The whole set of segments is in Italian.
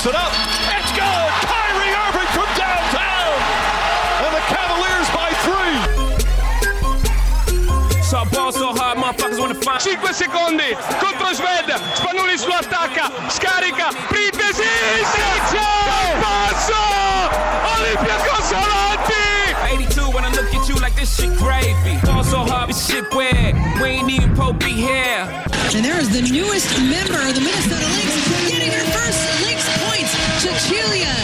puts it up. It's good. Kyrie Irving from downtown. And the Cavaliers by three. So I ball so hard, motherfuckers wanna find 5 secondi contro Sved Spanulis lo attacca scarica Pripesi passo Olympiacos avanti 82 when I look at you like this shit gravy. Ball so hard, this shit weird. We ain't even Pope be here. And there is the newest member of the Minnesota Lynx Chelia,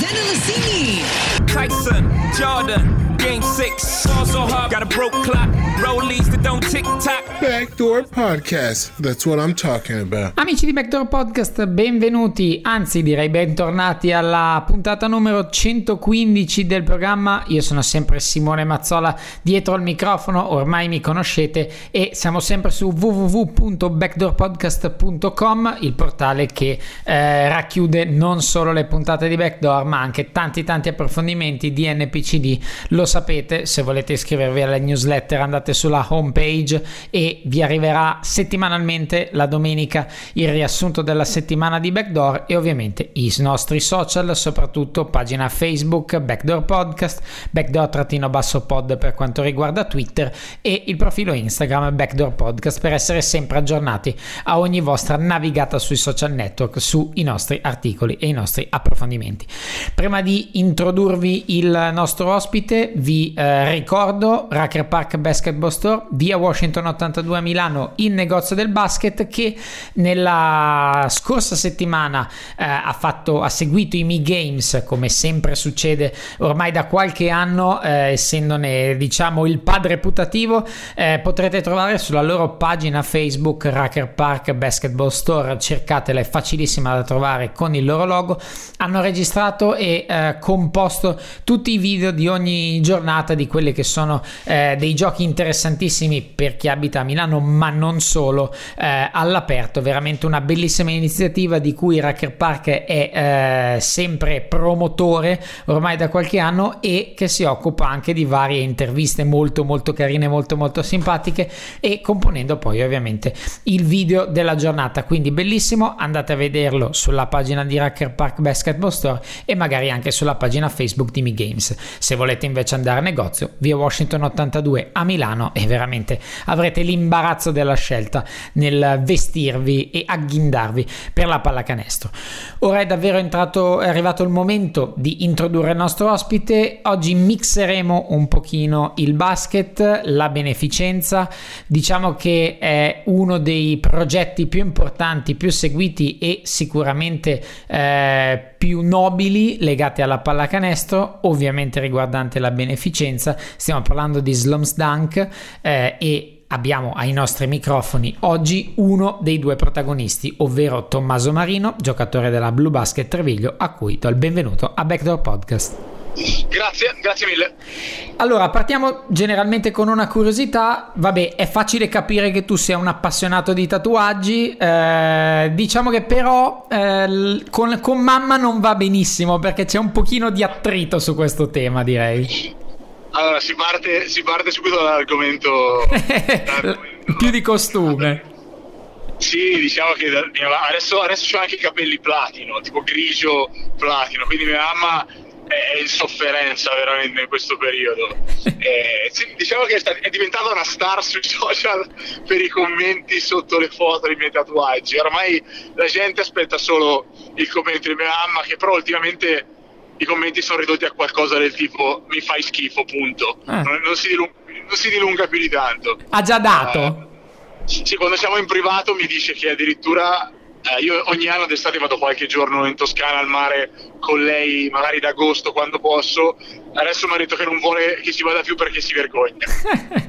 Zena Lassini, Tyson, Jordan. Game six. Ball so hard, got a broke clock. Rollies that don't tick tock. Backdoor Podcast. That's what I'm talking about. Amici di Backdoor Podcast, benvenuti, anzi direi bentornati alla puntata numero 115 del programma. Io sono sempre Simone Mazzola dietro al microfono, ormai mi conoscete e siamo sempre su www.backdoorpodcast.com, il portale che eh, racchiude non solo le puntate di Backdoor ma anche tanti tanti approfondimenti di NPCD. Lo sapete, se volete iscrivervi alla newsletter andate sulla homepage e vi arriverà settimanalmente la domenica il riassunto della settimana di Backdoor e ovviamente i nostri social, soprattutto pagina Facebook Backdoor Podcast, Backdoor-basso pod per quanto riguarda Twitter e il profilo Instagram Backdoor Podcast per essere sempre aggiornati a ogni vostra navigata sui social network sui nostri articoli e i nostri approfondimenti. Prima di introdurvi il nostro ospite vi eh, ricordo Racker Park Basketball Store via Washington 82 a Milano il negozio del basket che nella scorsa settimana eh, ha, fatto, ha seguito i Mi Games come sempre succede ormai da qualche anno eh, essendone diciamo il padre putativo eh, potrete trovare sulla loro pagina Facebook Racker Park Basketball Store. Cercatela è facilissima da trovare con il loro logo. Hanno registrato e eh, composto tutti i video di ogni giornata di quelli che sono eh, dei giochi interessantissimi per chi abita a Milano ma non solo eh, all'aperto. Veramente una bellissima iniziativa di cui Racker Park è eh, sempre promotore ormai da qualche anno e che si occupa anche di varie interviste molto molto carine molto molto simpatiche e componendo poi ovviamente il video della giornata. Quindi bellissimo andate a vederlo sulla pagina di Racker Park Basketball Store e magari anche sulla pagina Facebook di Mi Games. Se volete invece andare a negozio via Washington 82 a Milano e veramente avrete l'imbarazzo della scelta nel vestirvi e agghindarvi per la pallacanestro. Ora è davvero entrato, è arrivato il momento di introdurre il nostro ospite. Oggi mixeremo un pochino il basket, la beneficenza. Diciamo che è uno dei progetti più importanti, più seguiti e sicuramente eh, più nobili legati alla pallacanestro, ovviamente riguardante la beneficenza. Stiamo parlando di Slums Dunk eh, e abbiamo ai nostri microfoni oggi uno dei due protagonisti, ovvero Tommaso Marino, giocatore della Blue Basket Treviglio, a cui do il benvenuto a Backdoor Podcast. Grazie, grazie mille. Allora, partiamo generalmente con una curiosità. Vabbè, è facile capire che tu sia un appassionato di tatuaggi. Eh, diciamo che però eh, con, con mamma non va benissimo perché c'è un pochino di attrito su questo tema, direi. Allora, si parte, si parte subito dall'argomento, dall'argomento più di costume. Sì, diciamo che adesso, adesso ho anche i capelli platino, tipo grigio platino, quindi mia mamma è in sofferenza veramente in questo periodo. Eh, diciamo che è diventata una star sui social per i commenti sotto le foto dei miei tatuaggi. Ormai la gente aspetta solo il commento di mia mamma, che però ultimamente i commenti sono ridotti a qualcosa del tipo mi fai schifo, punto. Ah. Non, non, si dilunga, non, si dilunga, più di tanto. Ha già dato? Uh, sì, quando siamo in privato mi dice che addirittura eh, io ogni anno d'estate vado qualche giorno in Toscana al mare con lei, magari d'agosto quando posso. Adesso mi ha detto che non vuole che si vada più perché si vergogna.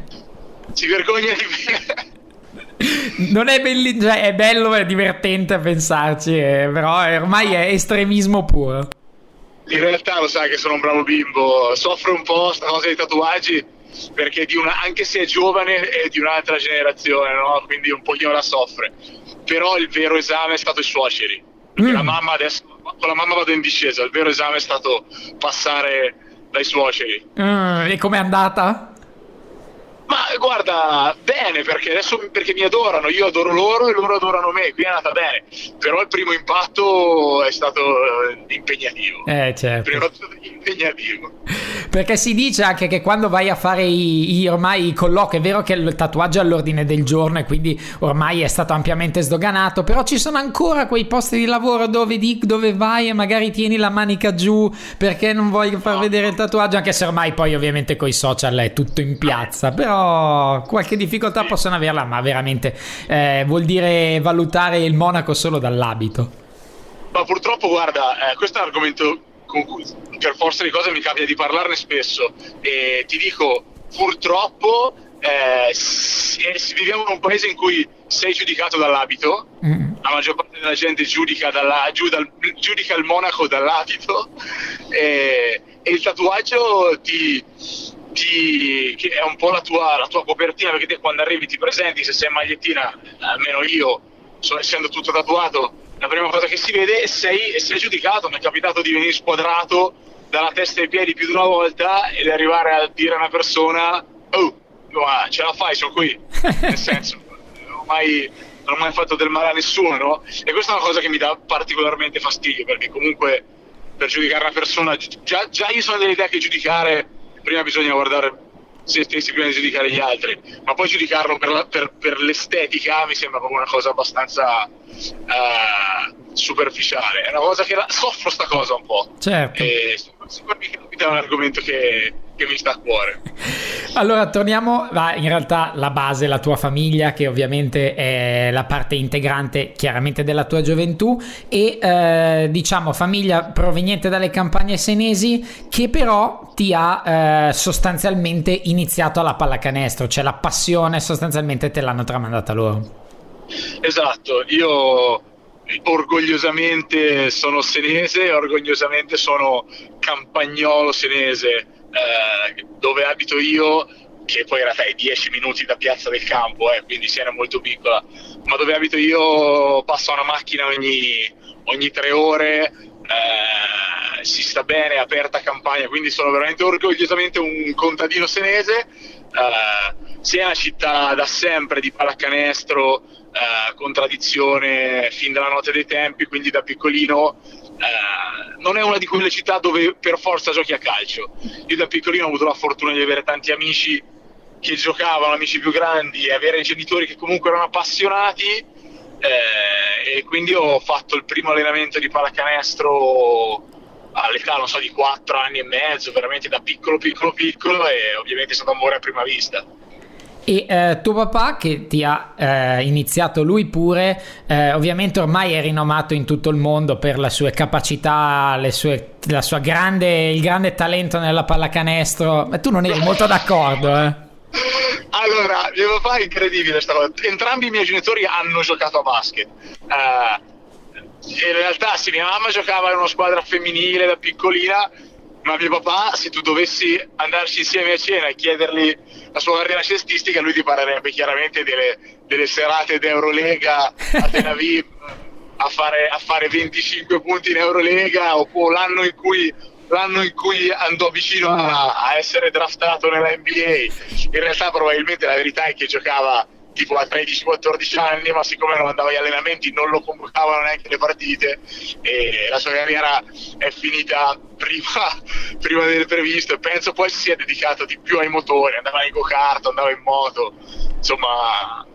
si vergogna di me. Non è, belli- cioè, è bello, è divertente a pensarci, eh, però ormai è estremismo puro. In realtà lo sai che sono un bravo bimbo, soffro un po' sta cosa dei tatuaggi perché una, anche se è giovane è di un'altra generazione, no? quindi un pochino la soffre. Però il vero esame è stato i suoceri. Mm. La mamma adesso, con la mamma vado in discesa, il vero esame è stato passare dai suoceri. Mm, e com'è andata? Guarda, bene, perché adesso perché mi adorano, io adoro loro e loro adorano me, quindi è andata bene. Però il primo impatto è stato eh, impegnativo. Eh, certo. Stato impegnativo. Perché si dice anche che quando vai a fare i, i- ormai i colloqui, è vero che il tatuaggio è all'ordine del giorno e quindi ormai è stato ampiamente sdoganato, però ci sono ancora quei posti di lavoro dove, di- dove vai e magari tieni la manica giù perché non vuoi far vedere il tatuaggio, anche se ormai poi ovviamente coi social è tutto in piazza, però qualche difficoltà possono averla, ma veramente eh, vuol dire valutare il monaco solo dall'abito. Ma purtroppo, guarda, eh, questo è un argomento con cui per forza di cose mi capita di parlarne spesso e ti dico, purtroppo eh, eh, s- viviamo in un paese in cui sei giudicato dall'abito, Mm. la maggior parte della gente giudica, dalla- giu- dal- giudica il monaco dall'abito e, e il tatuaggio ti, ti- è un po' la tua, la tua copertina perché te quando arrivi ti presenti, se sei in magliettina, almeno io, so- essendo tutto tatuato, la prima cosa che si vede è sei, sei giudicato, mi è capitato di venire squadrato dalla testa ai piedi più di una volta ed arrivare a dire a una persona oh, ma ce la fai, sono qui nel senso, non ho mai, non ho mai fatto del male a nessuno, no? E questa è una cosa che mi dà particolarmente fastidio, perché comunque per giudicare una persona, già, già io sono dell'idea che giudicare, prima bisogna guardare se stessi prima di giudicare gli altri, ma poi giudicarlo per, la- per- per l'estetica mi sembra proprio una cosa abbastanza eh, superficiale. È una cosa che la, soffro sta cosa un po'. Certo. E sicuramente è un argomento che, che mi sta a cuore. Allora torniamo, va, in realtà la base, la tua famiglia che ovviamente è la parte integrante chiaramente della tua gioventù e eh, diciamo famiglia proveniente dalle campagne senesi che però ti ha eh, sostanzialmente iniziato alla pallacanestro, cioè la passione sostanzialmente te l'hanno tramandata loro. Esatto, io orgogliosamente sono senese, orgogliosamente sono campagnolo senese, eh, dove abito io, che poi in realtà è 10 minuti da Piazza del Campo, eh, quindi Siena è molto piccola, ma dove abito io passa una macchina ogni, ogni tre ore, eh, si sta bene, è aperta campagna, quindi sono veramente orgogliosamente un contadino senese. Eh, Siena è una città da sempre di pallacanestro, eh, con tradizione fin dalla notte dei tempi, quindi da piccolino eh, non è una di quelle città dove per forza giochi a calcio. Io da piccolino ho avuto la fortuna di avere tanti amici che giocavano, amici più grandi, e avere genitori che comunque erano appassionati. eh, e quindi ho fatto il primo allenamento di pallacanestro all'età, non so, di 4 anni e mezzo, veramente da piccolo, piccolo, piccolo, e ovviamente è stato amore a prima vista. E eh, tuo papà che ti ha eh, iniziato lui pure, eh, ovviamente ormai è rinomato in tutto il mondo per le sue capacità, le sue, la sua grande, il grande talento nella pallacanestro, ma tu non eri molto d'accordo, eh? Allora, mio papà è incredibile sta cosa. Entrambi i miei genitori hanno giocato a basket. Eh, in realtà sì, mia mamma giocava in una squadra femminile da piccolina, ma mio papà, se tu dovessi andarci insieme a cena e chiedergli la sua carriera cestistica, lui ti parlerebbe chiaramente delle, delle serate d'Eurolega a Tel Aviv a fare, a fare 25 punti in Eurolega oppure l'anno in cui l'anno in cui andò vicino a, a essere draftato nella NBA. In realtà probabilmente la verità è che giocava tipo a 13-14 anni, ma siccome non andava agli allenamenti non lo convocavano neanche le partite e la sua carriera è finita prima, prima del previsto e penso poi si sia dedicato di più ai motori, andava nei go-kart, andava in moto, insomma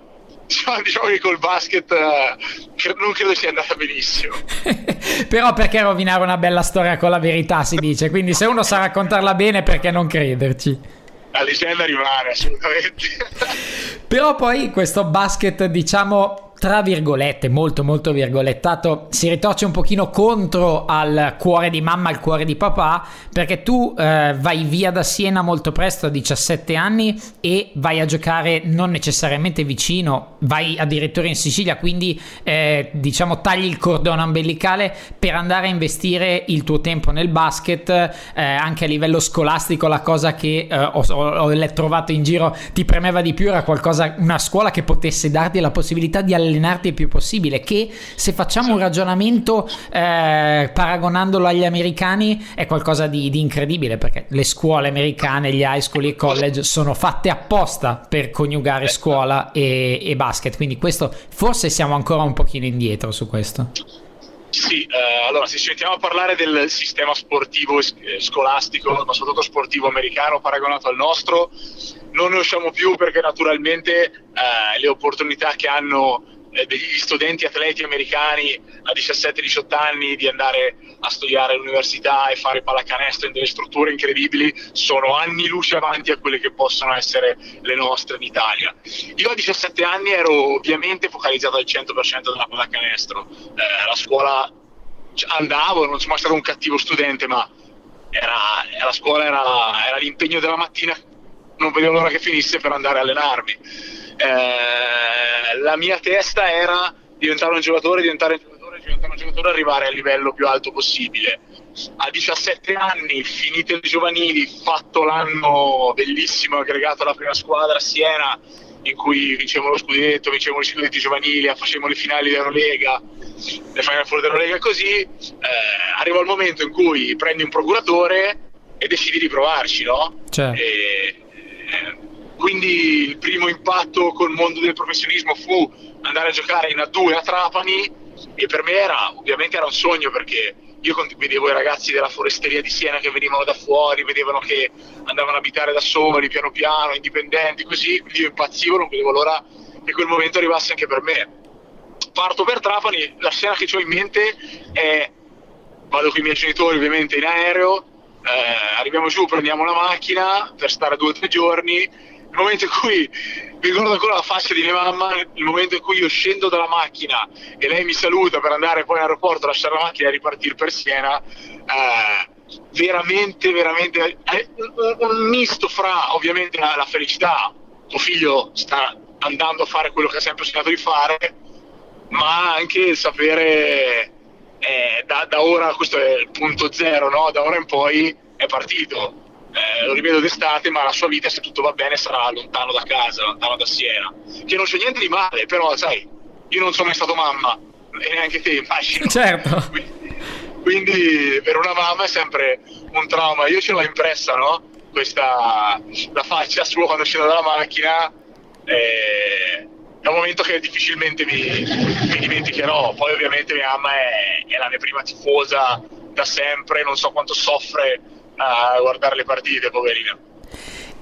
diciamo, diciamo che col basket eh, non credo sia andata benissimo. Però perché rovinare una bella storia con la verità si dice, quindi se uno sa raccontarla bene perché non crederci? La leggenda rimane assolutamente. Però poi questo basket, diciamo, tra virgolette, molto molto virgolettato, si ritorce un pochino contro al cuore di mamma, al cuore di papà, perché tu eh, vai via da Siena molto presto, a 17 anni, e vai a giocare non necessariamente vicino, vai addirittura in Sicilia, quindi eh, diciamo tagli il cordone ombelicale per andare a investire il tuo tempo nel basket, eh, anche a livello scolastico la cosa che eh, ho, ho- ho trovato in giro ti premeva di più era qualcosa, una scuola che potesse darti la possibilità di allenare allenarti il più possibile, che se facciamo un ragionamento eh, paragonandolo agli americani è qualcosa di, di, incredibile, perché le scuole americane, gli high school e college sono fatte apposta per coniugare scuola e, e basket, quindi questo forse siamo ancora un pochino indietro su questo. Sì, eh, allora se ci mettiamo a parlare del sistema sportivo eh, scolastico, ma soprattutto sportivo americano paragonato al nostro, non ne usciamo più perché naturalmente eh, le opportunità che hanno degli studenti atleti americani a 17-18 anni di andare a studiare all'università e fare pallacanestro in delle strutture incredibili sono anni luce avanti a quelle che possono essere le nostre in Italia. Io a 17 anni ero ovviamente focalizzato al 100% della pallacanestro, eh, la scuola andavo, non sono mai stato un cattivo studente, ma era, la scuola era, era l'impegno della mattina, non vedevo l'ora che finisse per andare a allenarmi eh, la mia testa era diventare un giocatore, diventare un giocatore, diventare un giocatore, arrivare al livello più alto possibile. A 17 anni, finite le giovanili, fatto l'anno bellissimo, aggregato alla prima squadra a Siena, in cui vincevamo lo scudetto, vincevamo i scudetti giovanili, facevamo le finali dell'Eurolega, le Final Four dell'Eurolega così, eh, arriva il momento in cui prendi un procuratore e decidi di provarci, no? Certo. E, eh, quindi il primo impatto col mondo del professionismo fu andare a giocare in A2 a Trapani e per me era ovviamente era un sogno perché io vedevo i ragazzi della foresteria di Siena che venivano da fuori, vedevano che andavano a abitare da soli, piano piano, indipendenti, così, quindi io impazzivo, non vedevo l'ora che quel momento arrivasse anche per me. Parto per Trapani, la scena che ho in mente è, vado con i miei genitori ovviamente in aereo, eh, arriviamo giù, prendiamo la macchina per stare due o tre giorni il momento in cui mi ricordo ancora la faccia di mia mamma, il momento in cui io scendo dalla macchina e lei mi saluta per andare poi in aeroporto, lasciare la macchina e ripartire per Siena, eh, veramente, veramente eh, un, misto fra ovviamente la, la, felicità, tuo figlio sta andando a fare quello che ha sempre sognato di fare, ma anche il sapere eh, da, da, ora, questo è il punto zero, no? da ora in poi è partito eh, lo rivedo d'estate, ma la sua vita, se tutto va bene, sarà lontano da casa, lontano da Siena. Che non c'è niente di male, però, sai, io non sono mai stato mamma, e neanche te, immagino. Certo. Quindi, per una mamma è sempre un trauma. Io ce l'ho impressa, no? Questa, la faccia sua quando scendo dalla macchina. Eh, è un momento che difficilmente mi, mi, dimenticherò. Poi, ovviamente, mia mamma è, è la mia prima tifosa da sempre, non so quanto soffre a guardare le partite, poverina.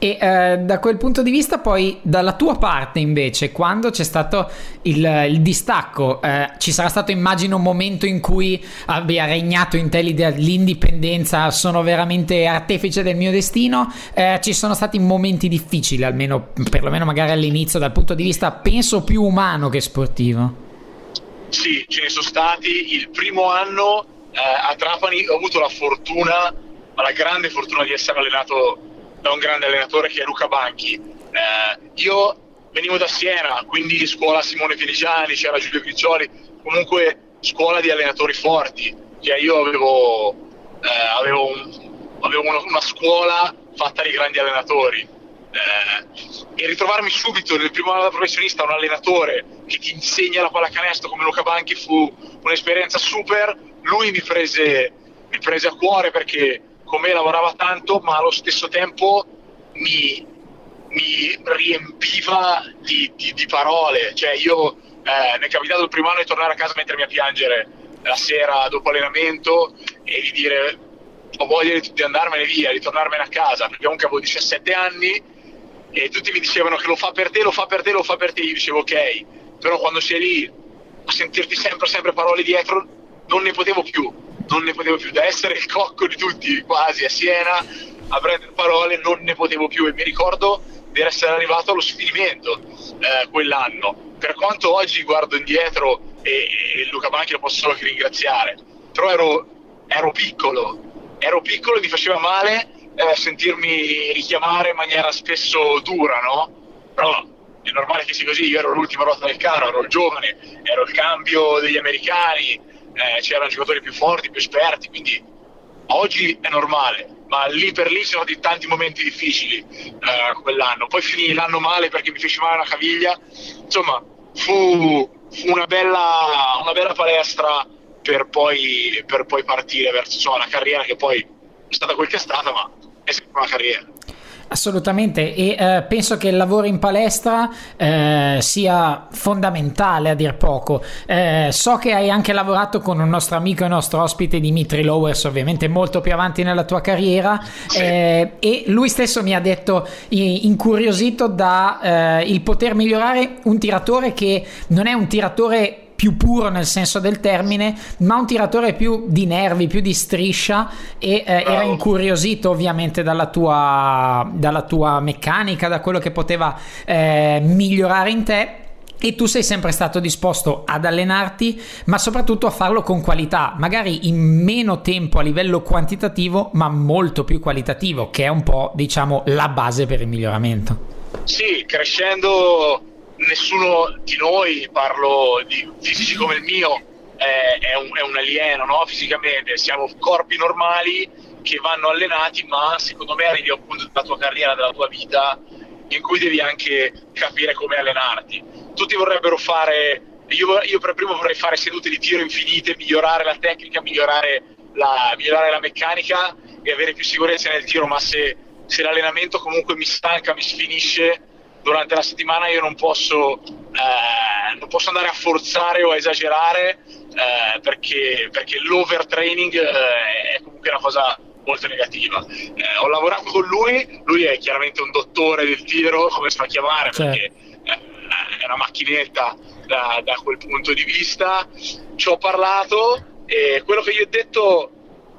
E eh, da quel punto di vista, poi dalla tua parte invece, quando c'è stato il, il distacco, eh, ci sarà stato, immagino, un momento in cui abbia regnato in te l'idea l'indipendenza, sono veramente artefice del mio destino. Eh, ci sono stati momenti difficili, almeno perlomeno magari all'inizio, dal punto di vista, penso, più umano che sportivo. Sì, ce ne sono stati. Il primo anno eh, a Trapani ho avuto la fortuna ho la grande fortuna di essere allenato da un grande allenatore che è Luca Banchi. Eh, io venivo da Siena, quindi scuola Simone Feligiani, c'era Giulio Griccioli, comunque scuola di allenatori forti. Cioè io avevo, eh, avevo, un, avevo una, una, scuola fatta di grandi allenatori. Eh, e ritrovarmi subito nel primo anno da professionista un allenatore che ti insegna la pallacanestro come Luca Banchi fu un'esperienza super. Lui mi prese, mi prese a cuore perché con me lavorava tanto, ma allo stesso tempo mi, mi riempiva di, di, di, parole. Cioè, io eh, mi è capitato il primo anno di tornare a casa mettermi a piangere la sera dopo allenamento e di dire ho voglia di, di andarmene via, di tornarmene a casa, perché comunque avevo 17 anni e tutti mi dicevano che lo fa per te, lo fa per te, lo fa per te. Io dicevo ok, però quando sei lì a sentirti sempre, sempre parole dietro, non ne potevo più non ne potevo più, da essere il cocco di tutti quasi a Siena a prendere parole non ne potevo più e mi ricordo di essere arrivato allo sfinimento eh, quell'anno. Per quanto oggi guardo indietro e, e Luca Banchi lo posso solo che ringraziare, però ero, ero piccolo, ero piccolo e mi faceva male eh, sentirmi richiamare in maniera spesso dura, no? Però è normale che sia così, io ero l'ultima ruota del carro, ero il giovane, ero il cambio degli americani, eh, c'erano giocatori più forti, più esperti, quindi oggi è normale, ma lì per lì sono stati tanti momenti difficili eh, quell'anno. Poi finì l'anno male perché mi fece male la caviglia, insomma fu, fu una, bella, una bella palestra per poi, per poi partire verso insomma, una carriera che poi è stata quel che è stata, ma è sempre una carriera. Assolutamente e eh, penso che il lavoro in palestra eh, sia fondamentale a dir poco. Eh, so che hai anche lavorato con un nostro amico e nostro ospite Dimitri Lowers, ovviamente molto più avanti nella tua carriera Sì. eh, e lui stesso mi ha detto incuriosito da eh, il poter migliorare un tiratore che non è un tiratore più puro nel senso del termine, ma un tiratore più di nervi, più di striscia e eh, era incuriosito ovviamente dalla tua, dalla tua meccanica, da quello che poteva eh, migliorare in te. E tu sei sempre stato disposto ad allenarti, ma soprattutto a farlo con qualità, magari in meno tempo a livello quantitativo, ma molto più qualitativo, che è un po', diciamo, la base per il miglioramento. Sì, crescendo nessuno di noi, parlo di fisici come il mio, è, è un, è un alieno no? fisicamente, siamo corpi normali che vanno allenati, ma secondo me arrivi a un punto della tua carriera, della tua vita, in cui devi anche capire come allenarti. Tutti vorrebbero fare, io, io per primo vorrei fare sedute di tiro infinite, migliorare la tecnica, migliorare la, migliorare la meccanica e avere più sicurezza nel tiro, ma se, se l'allenamento comunque mi stanca, mi sfinisce, durante la settimana io non posso, eh, non posso andare a forzare o a esagerare eh, perché, perché l'overtraining eh, è comunque una cosa molto negativa. Eh, ho lavorato con lui, lui è chiaramente un dottore del tiro, come si fa a chiamare, Certo. perché eh, è una macchinetta da, da quel punto di vista. Ci ho parlato e quello che gli ho detto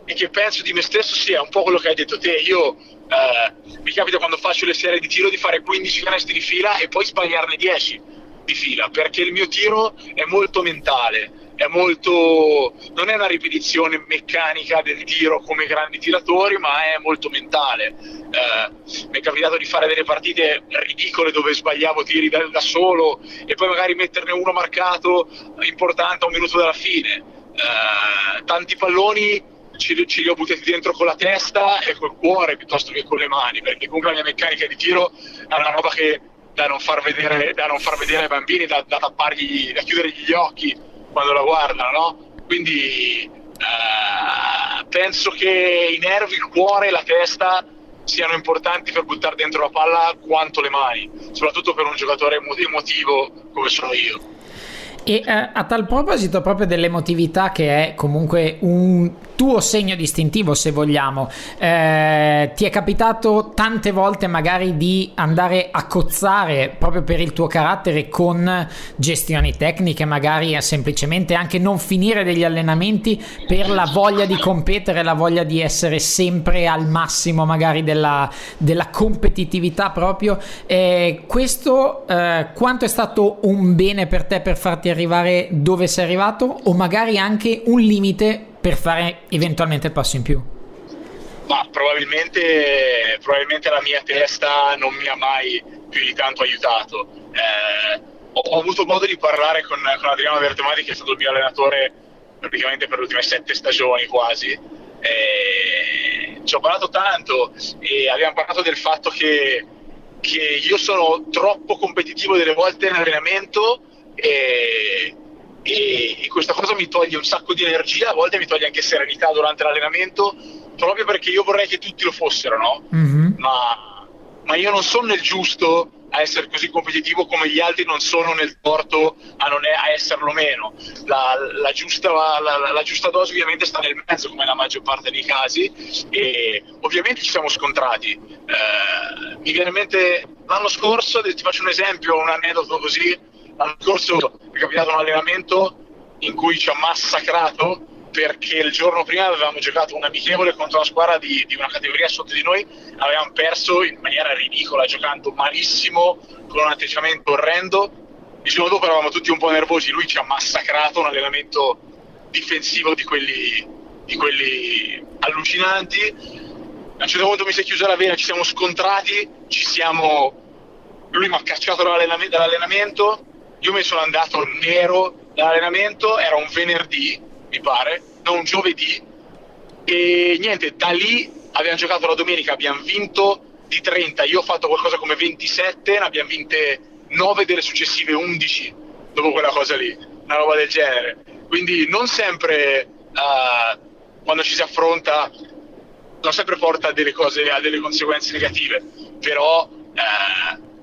e che penso di me stesso sia un po' quello che hai detto te. Io eh, mi capita quando faccio le serie di tiro di fare 15 canestri di fila e poi sbagliarne 10 di fila, perché il mio tiro è molto mentale, è molto non è una ripetizione meccanica del tiro come grandi tiratori, ma è molto mentale. Eh, mi è capitato di fare delle partite ridicole dove sbagliavo tiri da, da solo e poi magari metterne uno marcato importante a un minuto dalla fine. Eh, tanti palloni ci, ci li ho buttati dentro con la testa e col cuore piuttosto che con le mani, perché comunque la mia meccanica di tiro è una roba che da non far vedere, da non far vedere ai bambini, da, da tappargli, da chiudergli gli occhi quando la guardano, no? Quindi eh, penso che i nervi, il cuore e la testa siano importanti per buttare dentro la palla quanto le mani, soprattutto per un giocatore emo- emotivo come sono io. E eh, a tal proposito proprio dell'emotività che è comunque un tuo segno distintivo se vogliamo, eh, ti è capitato tante volte magari di andare a cozzare proprio per il tuo carattere con gestioni tecniche, magari semplicemente anche non finire degli allenamenti per la voglia di competere, la voglia di essere sempre al massimo magari della, della competitività proprio. Eh, questo eh, quanto è stato un bene per te per farti arrivare dove sei arrivato o magari anche un limite per fare eventualmente il passo in più? Ma probabilmente, probabilmente la mia testa non mi ha mai più di tanto aiutato. Eh, ho, ho avuto modo di parlare con, con Adriano Vertemati, che è stato il mio allenatore praticamente per le ultime sette stagioni quasi. Eh, ci ho parlato tanto e abbiamo parlato del fatto che, che io sono troppo competitivo delle volte in allenamento e, e, e questa cosa mi toglie un sacco di energia, a volte mi toglie anche serenità durante l'allenamento, proprio perché io vorrei che tutti lo fossero, no? Mhm. Ma, ma io non sono nel giusto a essere così competitivo come gli altri non sono nel torto a, non è- a esserlo meno. La, la giusta, la- la- la giusta dose ovviamente sta nel mezzo come nella maggior parte dei casi e ovviamente ci siamo scontrati. Eh, mi viene in mente l'anno scorso, ti faccio un esempio, un aneddoto così, l'anno scorso è capitato un allenamento in cui ci ha massacrato perché il giorno prima avevamo giocato un amichevole contro una squadra di, di una categoria sotto di noi, avevamo perso in maniera ridicola, giocando malissimo, con un atteggiamento orrendo. Il giorno dopo eravamo tutti un po' nervosi, lui ci ha massacrato, un allenamento difensivo di quelli, di quelli allucinanti. A un certo punto mi si è chiusa la vena, ci siamo scontrati, ci siamo... lui mi ha cacciato dall'allenam- dall'allenamento, io mi sono andato nero dall'allenamento, era un venerdì, mi pare, non un giovedì, e niente, da lì abbiamo giocato la domenica, abbiamo vinto di 30, io ho fatto qualcosa come 27, ne abbiamo vinte 9 delle successive 11 dopo quella cosa lì, una roba del genere. Quindi non sempre uh, quando ci si affronta, non sempre porta a delle cose, a delle conseguenze negative, però uh,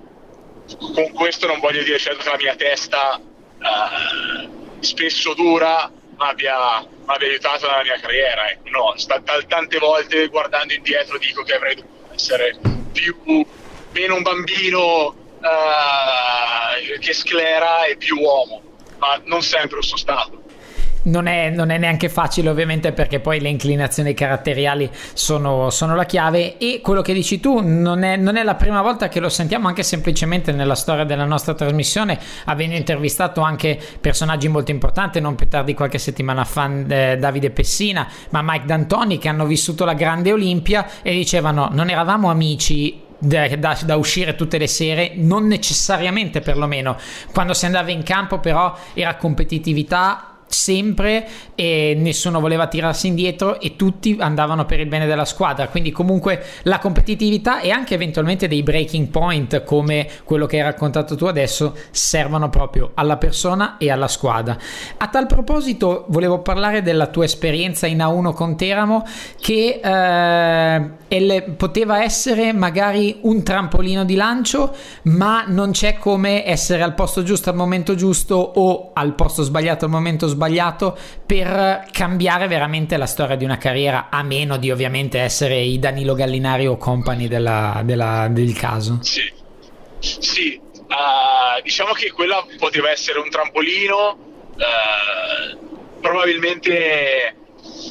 con questo non voglio dire certo che la mia testa uh, spesso dura abbia, abbia, aiutato nella mia carriera. Ecco. No, sta, tante volte guardando indietro dico che avrei dovuto essere più, meno un bambino uh, che sclera e più uomo, ma non sempre lo sono stato non è, non è, neanche facile ovviamente perché poi le inclinazioni caratteriali sono, sono la chiave e quello che dici tu non è, non è, la prima volta che lo sentiamo anche semplicemente nella storia della nostra trasmissione avendo intervistato anche personaggi molto importanti non più tardi qualche settimana fa eh, Davide Pessina ma Mike D'Antoni che hanno vissuto la grande Olimpia e dicevano non eravamo amici da, da, da, uscire tutte le sere, non necessariamente perlomeno. Quando si andava in campo però era competitività sempre e nessuno voleva tirarsi indietro e tutti andavano per il bene della squadra. Quindi comunque la competitività e anche eventualmente dei breaking point come quello che hai raccontato tu adesso servono proprio alla persona e alla squadra. A tal proposito volevo parlare della tua esperienza in A1 con Teramo che eh, poteva essere magari un trampolino di lancio ma non c'è come essere al posto giusto al momento giusto o al posto sbagliato al momento sbagliato sbagliato per cambiare veramente la storia di una carriera, a meno di ovviamente essere i Danilo Gallinari o compagni della, della, del caso. Sì, sì. Uh, diciamo che quella poteva essere un trampolino, uh, probabilmente,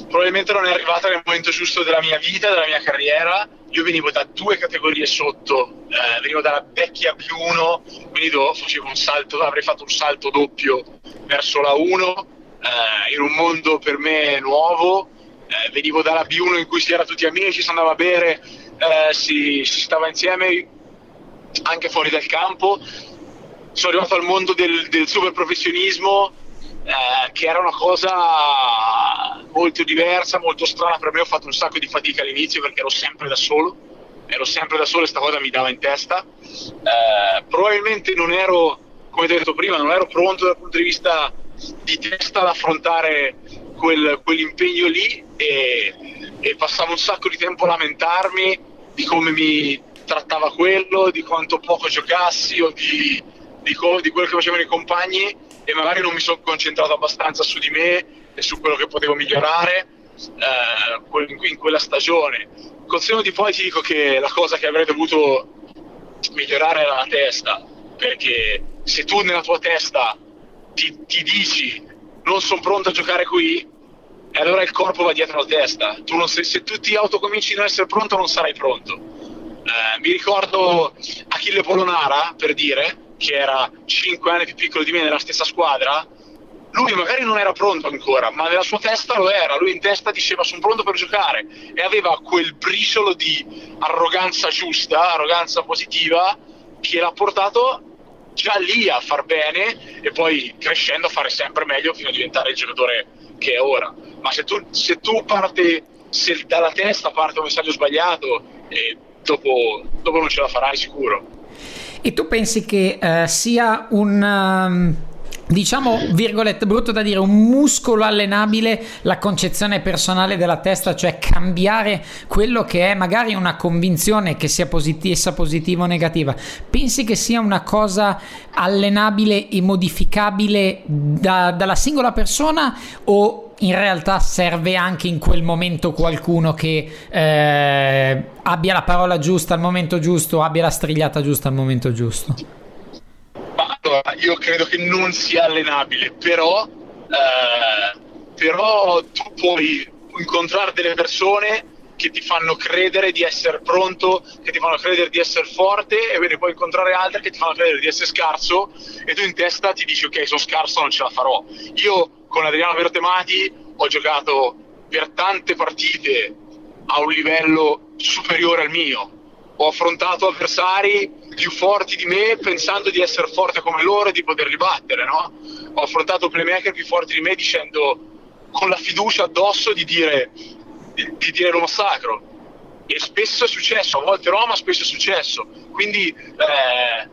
probabilmente non è arrivata nel momento giusto della mia vita, della mia carriera. Io venivo da due categorie sotto, uh, venivo dalla vecchia B1, quindi facevo un salto, avrei fatto un salto doppio verso la 1 eh, in un mondo per me nuovo. Eh, venivo dalla B1 in cui si era tutti amici, si andava a bere, eh, si, si, stava insieme anche fuori dal campo. Sono arrivato al mondo del, del super professionismo, eh, che era una cosa molto diversa, molto strana per me. Ho fatto un sacco di fatica all'inizio perché ero sempre da solo, ero sempre da solo e questa cosa mi dava in testa. Eh, probabilmente non ero, come ti ho detto prima, non ero pronto dal punto di vista di testa ad affrontare quel, quell'impegno lì e, e passavo un sacco di tempo a lamentarmi di come mi trattava quello, di quanto poco giocassi o di, di, co- di quello che facevano i compagni e magari non mi sono concentrato abbastanza su di me e su quello che potevo migliorare eh, in, quella stagione. Col seno di poi ti dico che la cosa che avrei dovuto migliorare era la testa, perché se tu nella tua testa ti, ti dici non sono pronto a giocare qui, e allora il corpo va dietro la testa. Tu non, se, se, tu ti autocominci a non essere pronto, non sarai pronto. Eh, mi ricordo Achille Polonara, per dire, che era 5 anni più piccolo di me nella stessa squadra. Lui magari non era pronto ancora, ma nella sua testa lo era. Lui in testa diceva sono pronto per giocare e aveva quel briciolo di arroganza giusta, arroganza positiva, che l'ha portato già lì a far bene e poi crescendo a fare sempre meglio fino a diventare il giocatore che è ora. Ma se tu, se tu parti, se dalla testa parte un messaggio sbagliato, eh, dopo, dopo, non ce la farai sicuro. E tu pensi che uh, sia un... Um diciamo, virgolette, brutto da dire, un muscolo allenabile la concezione personale della testa, cioè cambiare quello che è magari una convinzione che sia posit- essa positiva o negativa. Pensi che sia una cosa allenabile e modificabile da, dalla singola persona o in realtà serve anche in quel momento qualcuno che eh, abbia la parola giusta al momento giusto, abbia la strigliata giusta al momento giusto? Allora, io credo che non sia allenabile, però, eh, però tu puoi incontrare delle persone che ti fanno credere di essere pronto, che ti fanno credere di essere forte e ne puoi incontrare altre che ti fanno credere di essere scarso e tu in testa ti dici ok sono scarso, non ce la farò. Io con Adriano Vertemati ho giocato per tante partite a un livello superiore al mio, ho affrontato avversari più forti di me pensando di essere forte come loro e di poterli battere, no? Ho affrontato playmaker più forti di me dicendo con la fiducia addosso di dire, di, di dire lo massacro. E spesso è successo, a volte no, ma spesso è successo. Quindi eh,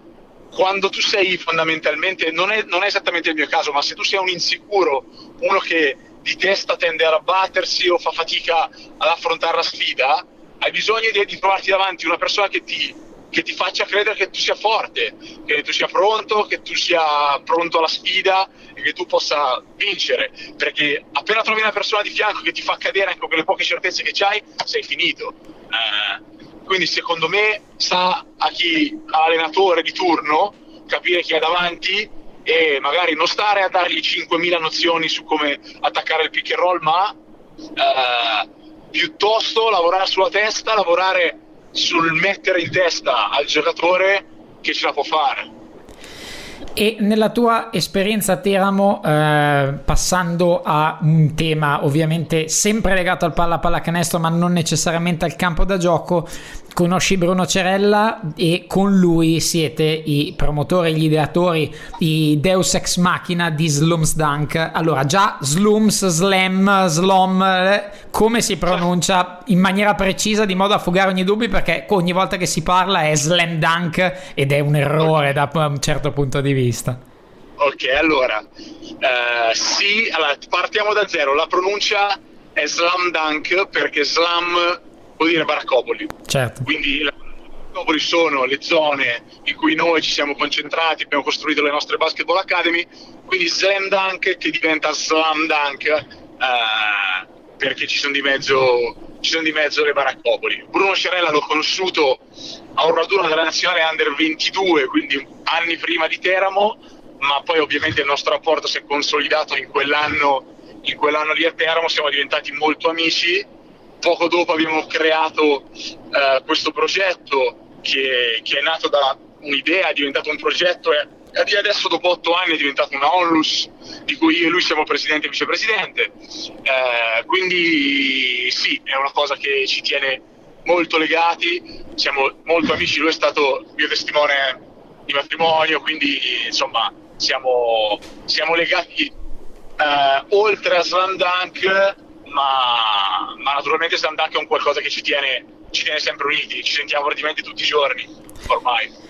quando tu sei fondamentalmente, non è, non è esattamente il mio caso, ma se tu sei un insicuro, uno che di testa tende a abbattersi o fa fatica ad affrontare la sfida, hai bisogno di, di trovarti davanti una persona che ti, che ti, faccia credere che tu sia forte, che tu sia pronto, che tu sia pronto alla sfida e che tu possa vincere. Perché appena trovi una persona di fianco che ti fa cadere anche con le poche certezze che hai, sei finito. Eh, quindi secondo me sta a chi allenatore di turno capire chi è davanti e magari non stare a dargli 5.000 nozioni su come attaccare il pick and roll, ma eh, piuttosto lavorare sulla testa, lavorare sul mettere in testa al giocatore che ce la può fare. E nella tua esperienza a Teramo, eh, passando a un tema ovviamente sempre legato al palla pallacanestro, ma non necessariamente al campo da gioco, conosci Bruno Cerella e con lui siete i promotori, gli ideatori, i Deus Ex Machina di Slums Dunk. Allora, già Slums, Slam, Slom, eh, come si pronuncia in maniera precisa di modo a fugare ogni dubbio perché ogni volta che si parla è Slam Dunk ed è un errore da un certo punto di vista. Ok, allora, uh, sì, allora, partiamo da zero. La pronuncia è Slam Dunk perché Slam vuol dire baraccopoli. Certo. Quindi le baraccopoli sono le zone in cui noi ci siamo concentrati, abbiamo costruito le nostre basketball academy, quindi slam dunk che diventa slam dunk eh, perché ci sono di mezzo ci sono di mezzo le baraccopoli. Bruno Cerella l'ho conosciuto a un raduno della nazionale under 22, quindi anni prima di Teramo, ma poi ovviamente il nostro rapporto si è consolidato in quell'anno, in quell'anno lì a Teramo, siamo diventati molto amici poco dopo abbiamo creato eh, questo progetto che, che, è nato da un'idea, è diventato un progetto e, adesso dopo otto anni è diventato una onlus di cui io e lui siamo presidente e vicepresidente. Eh, quindi sì, è una cosa che ci tiene molto legati, siamo molto amici, lui è stato mio testimone di matrimonio, quindi insomma siamo, siamo legati eh, oltre a Slam Dunk ma, ma naturalmente Slam Dunk è un qualcosa che ci tiene, ci tiene sempre uniti, ci sentiamo praticamente tutti i giorni ormai.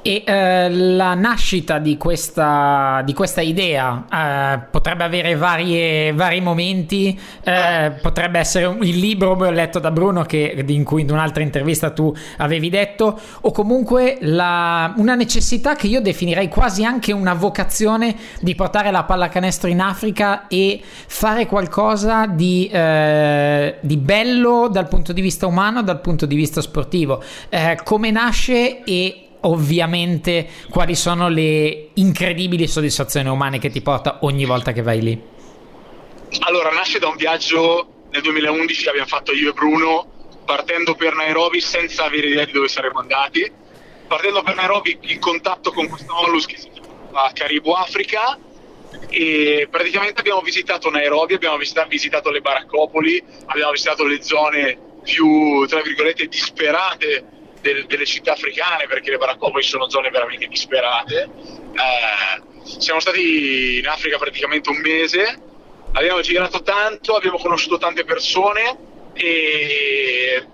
E eh, la nascita di questa, di questa idea eh, potrebbe avere varie, vari momenti, eh, potrebbe essere un, il libro letto da Bruno che, in cui in un'altra intervista tu avevi detto, o comunque la, una necessità che io definirei quasi anche una vocazione di portare la pallacanestro in Africa e fare qualcosa di, eh, di bello dal punto di vista umano, dal punto di vista sportivo. Eh, come nasce e ovviamente quali sono le incredibili soddisfazioni umane che ti porta ogni volta che vai lì? Allora, nasce da un viaggio nel 2011 che abbiamo fatto io e Bruno, partendo per Nairobi senza avere idea di dove saremmo andati. Partendo per Nairobi in contatto con questo onlus che si chiama Caribo Africa e praticamente abbiamo visitato Nairobi, abbiamo visitato le baraccopoli, abbiamo visitato le zone più, tra virgolette, disperate del, delle città africane perché le baraccopoli sono zone veramente disperate. Eh, siamo stati in Africa praticamente un mese, abbiamo girato tanto, abbiamo conosciuto tante persone e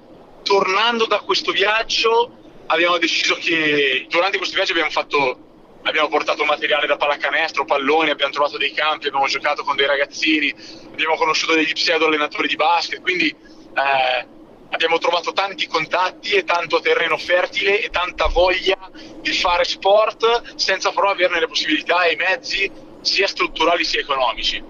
tornando da questo viaggio abbiamo deciso che durante questo viaggio abbiamo fatto abbiamo portato materiale da pallacanestro, palloni, abbiamo trovato dei campi, abbiamo giocato con dei ragazzini, abbiamo conosciuto degli pseudo allenatori di basket, quindi eh, abbiamo trovato tanti contatti e tanto terreno fertile e tanta voglia di fare sport senza però averne le possibilità e i mezzi sia strutturali sia economici.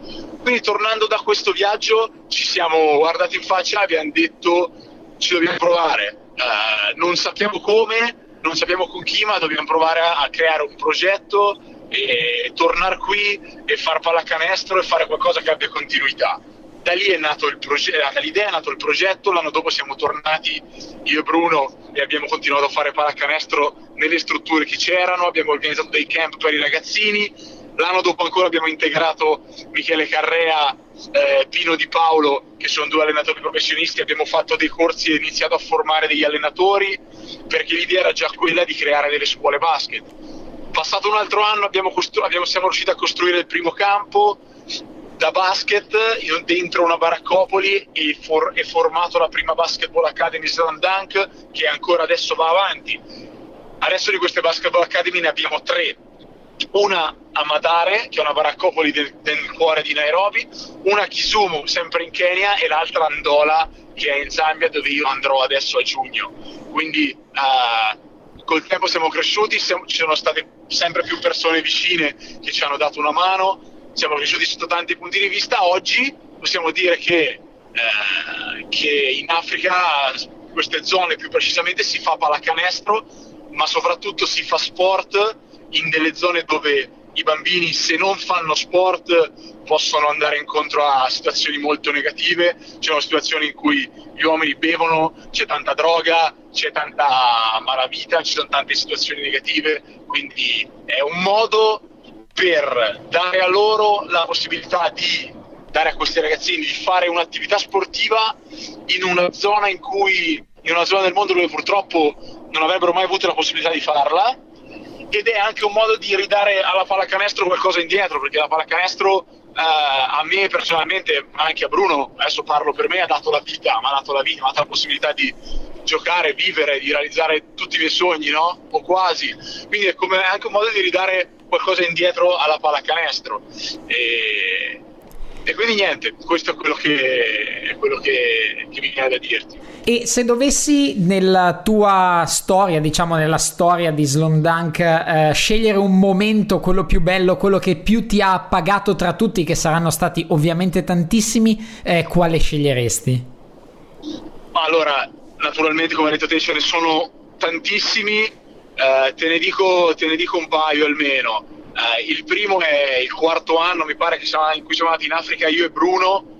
Quindi tornando da questo viaggio ci siamo guardati in faccia e abbiamo detto ci dobbiamo provare, uh, non sappiamo come, non sappiamo con chi, ma dobbiamo provare a, a creare un progetto e tornare qui e far pallacanestro e fare qualcosa che abbia continuità da lì è nato il progetto, dall'idea è nato il progetto, l'anno dopo siamo tornati io e Bruno e abbiamo continuato a fare pallacanestro nelle strutture che c'erano, abbiamo organizzato dei camp per i ragazzini, l'anno dopo ancora abbiamo integrato Michele Carrea, eh, Pino Di Paolo, che sono due allenatori professionisti, abbiamo fatto dei corsi e iniziato a formare degli allenatori perché l'idea era già quella di creare delle scuole basket. Passato un altro anno abbiamo costru- abbiamo, siamo riusciti a costruire il primo campo, da basket dentro una baraccopoli e, for- formato la prima Basketball Academy Slam Dunk che ancora adesso va avanti. Adesso di queste Basketball Academy ne abbiamo tre. Una a Madare, che è una baraccopoli del, del cuore di Nairobi, una a Kisumu, sempre in Kenya, e l'altra a Ndola, che è in Zambia, dove io andrò adesso a giugno. Quindi uh, col tempo siamo cresciuti, siamo, ci sono state sempre più persone vicine che ci hanno dato una mano, siamo cresciuti sotto tanti punti di vista. Oggi possiamo dire che, uh, che in Africa, queste zone più precisamente, si fa pallacanestro, ma soprattutto si fa sport in delle zone dove i bambini se non fanno sport possono andare incontro a situazioni molto negative, ci sono situazioni in cui gli uomini bevono, c'è tanta droga, c'è tanta malavita, ci sono tante situazioni negative, quindi è un modo per dare a loro la possibilità di dare a questi ragazzini di fare un'attività sportiva in una zona in cui in una zona del mondo dove purtroppo non avrebbero mai avuto la possibilità di farla. Ed è anche un modo di ridare alla pallacanestro qualcosa indietro perché la pallacanestro eh, a me personalmente ma anche a Bruno adesso parlo per me ha dato la vita mi ha dato la vita mi ha dato la possibilità di giocare, vivere, di realizzare tutti i miei sogni no? o quasi quindi è come anche un modo di ridare qualcosa indietro alla pallacanestro e, e quindi niente questo è quello che, è quello che, che mi viene da dirti e se dovessi nella tua storia, diciamo nella storia di Slum Dunk, eh, scegliere un momento, quello più bello, quello che più ti ha appagato tra tutti, che saranno stati ovviamente tantissimi, eh, quale sceglieresti? Allora, naturalmente come hai detto te ce ne sono tantissimi, eh, te, ne dico, te, ne dico, un paio almeno. Eh, il primo è il quarto anno, mi pare, siamo, in cui siamo andati in Africa io e Bruno.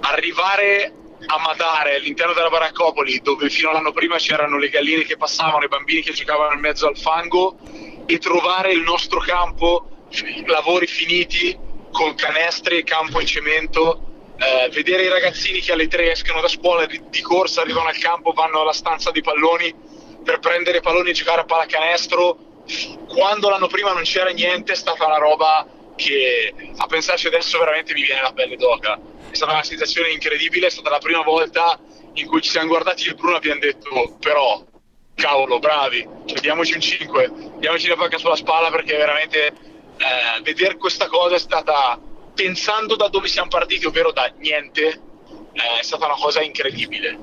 Arrivare a Madare, all'interno della baraccopoli, dove fino all'anno prima c'erano le galline che passavano, i bambini che giocavano in mezzo al fango, e trovare il nostro campo, lavori finiti, con canestri campo in cemento, eh, vedere i ragazzini che alle tre escono da scuola di, di corsa, arrivano al campo, vanno alla stanza dei palloni per prendere i palloni e giocare a pallacanestro. Quando l'anno prima non c'era niente, è stata una roba che a pensarci adesso veramente mi viene la pelle d'oca è stata una sensazione incredibile, è stata la prima volta in cui ci siamo guardati e Bruno abbiamo detto però cavolo bravi, cioè, diamoci un 5, diamoci una pacca sulla spalla perché veramente eh, vedere questa cosa è stata pensando da dove siamo partiti, ovvero da niente, eh, è stata una cosa incredibile.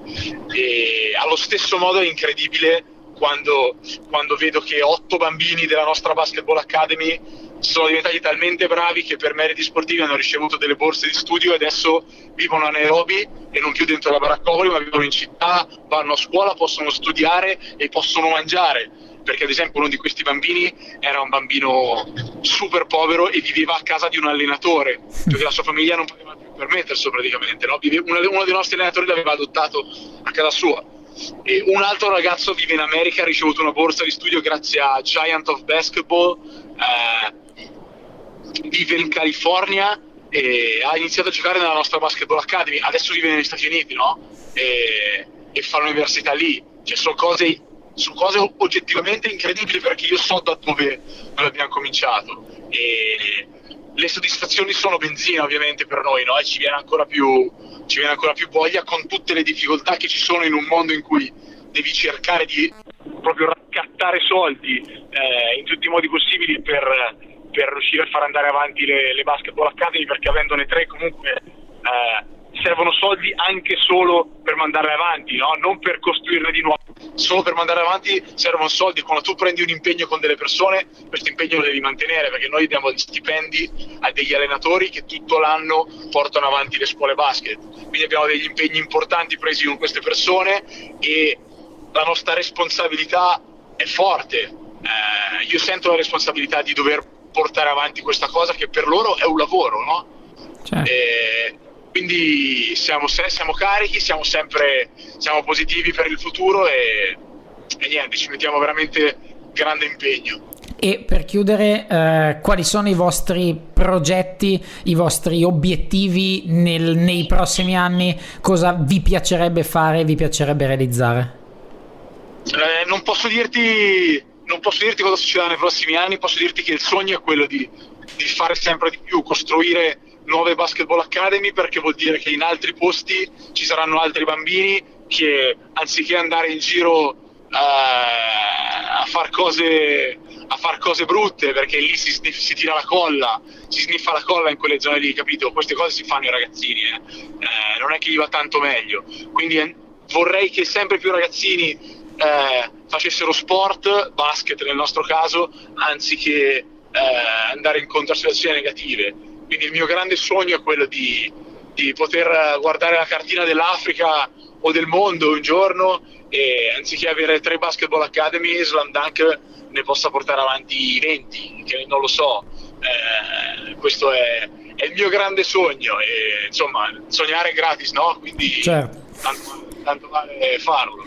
E allo stesso modo è incredibile quando, quando vedo che otto bambini della nostra Basketball Academy sono diventati talmente bravi che per meriti sportivi hanno ricevuto delle borse di studio e adesso vivono a Nairobi e non più dentro la baraccopoli ma vivono in città, vanno a scuola, possono studiare e possono mangiare perché ad esempio uno di questi bambini era un bambino super povero e viveva a casa di un allenatore, perché la sua famiglia non poteva più permetterselo praticamente, no? uno dei nostri allenatori l'aveva adottato a casa sua. E un altro ragazzo vive in America, ha ricevuto una borsa di studio grazie a Giant of Basketball, eh, vive in California e ha iniziato a giocare nella nostra Basketball Academy, adesso vive negli Stati Uniti, no? E, e fa l'università lì. Cioè, sono cose, sono cose oggettivamente incredibili perché io so da dove, dove abbiamo cominciato. E le soddisfazioni sono benzina ovviamente per noi, no? E ci viene ancora più, ci viene ancora più voglia con tutte le difficoltà che ci sono in un mondo in cui devi cercare di proprio raccattare soldi eh, in tutti i modi possibili per per riuscire a far andare avanti le, le basketball academy perché avendone tre comunque eh, servono soldi anche solo per mandarle avanti, no? non per costruirne di nuovo, solo per mandare avanti servono soldi. Quando tu prendi un impegno con delle persone, questo impegno lo devi mantenere perché noi diamo gli stipendi a degli allenatori che tutto l'anno portano avanti le scuole basket. Quindi abbiamo degli impegni importanti presi con queste persone e la nostra responsabilità è forte. Eh, io sento la responsabilità di dover portare avanti questa cosa che per loro è un lavoro, no? Certo. E quindi siamo, siamo, carichi, siamo sempre siamo positivi per il futuro e, e niente, ci mettiamo veramente grande impegno. E per chiudere, eh, quali sono i vostri progetti, i vostri obiettivi nel, nei prossimi anni? Cosa vi piacerebbe fare, vi piacerebbe realizzare? Eh, non posso dirti non posso dirti cosa succederà nei prossimi anni, posso dirti che il sogno è quello di, di fare sempre di più, costruire nuove basketball academy perché vuol dire che in altri posti ci saranno altri bambini che anziché andare in giro uh, a far cose a far cose brutte perché lì si, sniff, si, tira la colla, si sniffa la colla in quelle zone lì, capito? Queste cose si fanno i ragazzini, eh. Eh, non è che gli va tanto meglio. Quindi eh, vorrei che sempre più ragazzini eh, facessero sport, basket nel nostro caso, anziché eh, andare incontro a situazioni negative. Quindi il mio grande sogno è quello di, di poter guardare la cartina dell'Africa o del mondo un giorno e anziché avere tre basketball academy, Slam Dunk ne possa portare avanti 20, che non lo so. Eh, questo è, è, il mio grande sogno e insomma sognare è gratis, no? Quindi certo. tanto, tanto vale farlo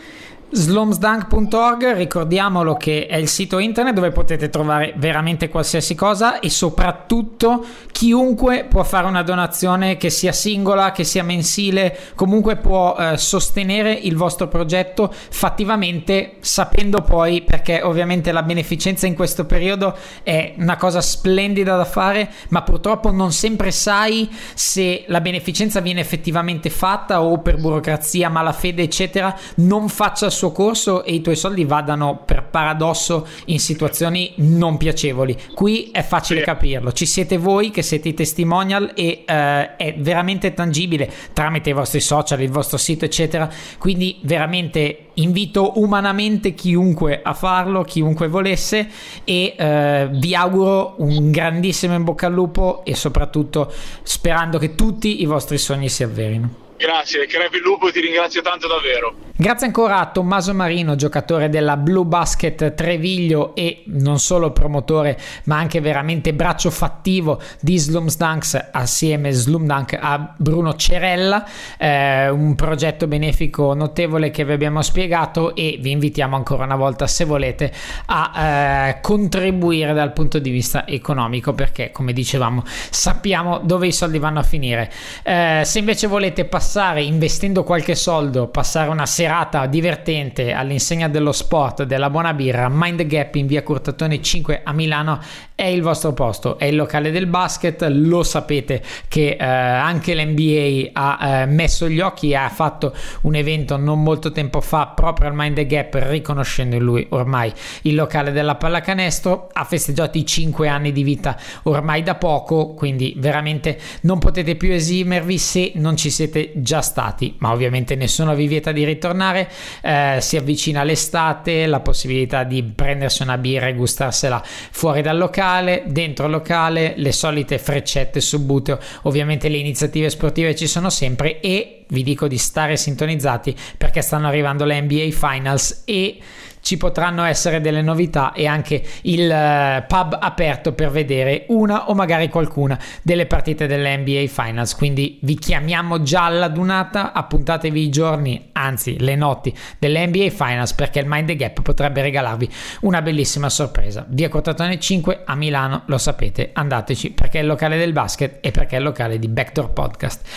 slomsdunk.org, ricordiamolo che è il sito internet dove potete trovare veramente qualsiasi cosa e soprattutto chiunque può fare una donazione che sia singola, che sia mensile, comunque può eh, sostenere il vostro progetto fattivamente sapendo poi perché ovviamente la beneficenza in questo periodo è una cosa splendida da fare, ma purtroppo non sempre sai se la beneficenza viene effettivamente fatta o per burocrazia, malafede eccetera non faccia suo corso e i tuoi soldi vadano per paradosso in situazioni non piacevoli. Qui è facile capirlo, ci siete voi che siete i testimonial e eh, è veramente tangibile tramite i vostri social, il vostro sito, eccetera. Quindi veramente invito umanamente chiunque a farlo, chiunque volesse e eh, vi auguro un grandissimo in bocca al lupo e soprattutto sperando che tutti i vostri sogni si avverino. Grazie, crepi lupo ti ringrazio tanto davvero. Grazie ancora a Tommaso Marino, giocatore della Blue Basket Treviglio e non solo promotore, ma anche veramente braccio fattivo di Slum Dunks assieme Slum Dunk a Bruno Cerella, eh, un progetto benefico notevole che vi abbiamo spiegato e vi invitiamo ancora una volta se volete a eh, contribuire dal punto di vista economico perché come dicevamo sappiamo dove i soldi vanno a finire. Eh, se invece volete passare passare investendo qualche soldo, passare una serata divertente all'insegna dello sport, della buona birra, Mind Gap in via Curtatone 5 a Milano è il vostro posto, è il locale del basket, lo sapete che eh, anche l'NBA ha eh, messo gli occhi e ha fatto un evento non molto tempo fa proprio al Mind the Gap riconoscendo in lui ormai il locale della pallacanestro, ha festeggiato i 5 anni di vita ormai da poco, quindi veramente non potete più esimervi se non ci siete già stati, ma ovviamente nessuno vi vieta di ritornare. Eh, si avvicina l'estate, la possibilità di prendersi una birra e gustarsela fuori dal locale, dentro il locale, le solite freccette su buteo. Ovviamente le iniziative sportive ci sono sempre e vi dico di stare sintonizzati perché stanno arrivando le NBA Finals e ci potranno essere delle novità e anche il uh, pub aperto per vedere una o magari qualcuna delle partite delle NBA Finals. Quindi vi chiamiamo già alla dunata, appuntatevi i giorni, anzi le notti delle NBA Finals perché il Mind the Gap potrebbe regalarvi una bellissima sorpresa. Via Cortatone 5 a Milano, lo sapete, andateci perché è il locale del basket e perché è il locale di Backdoor Podcast.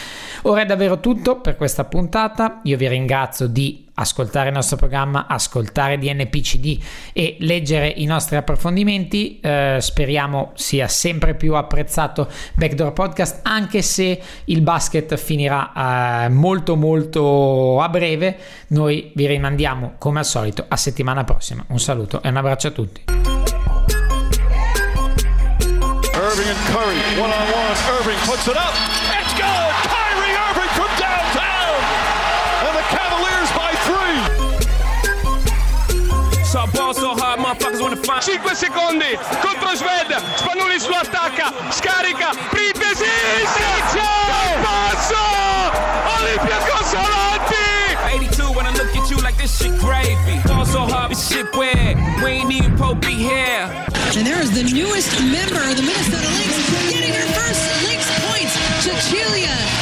Ora è davvero tutto per questa puntata, io vi ringrazio di ascoltare il nostro programma, ascoltare DNPCD e leggere i nostri approfondimenti. Eh, speriamo sia sempre più apprezzato Backdoor Podcast, anche se il basket finirà eh, molto molto a breve. Noi vi rimandiamo come al solito a settimana prossima. Un saluto e un abbraccio a tutti. Irving and Curry, one on one. Irving puts it up. It's good. Find 5 secondi contro Sved, Spanulis lo attacca, scarica, Pripesi, Sizio, passo, Olympiacos avanti! 82 when I look at you like this shit gravy. Ball so hard, this shit weird, we ain't even Pope be here. And there is the newest member of the Minnesota Lynx getting her first Lynx points, Cecilia Zendelicini.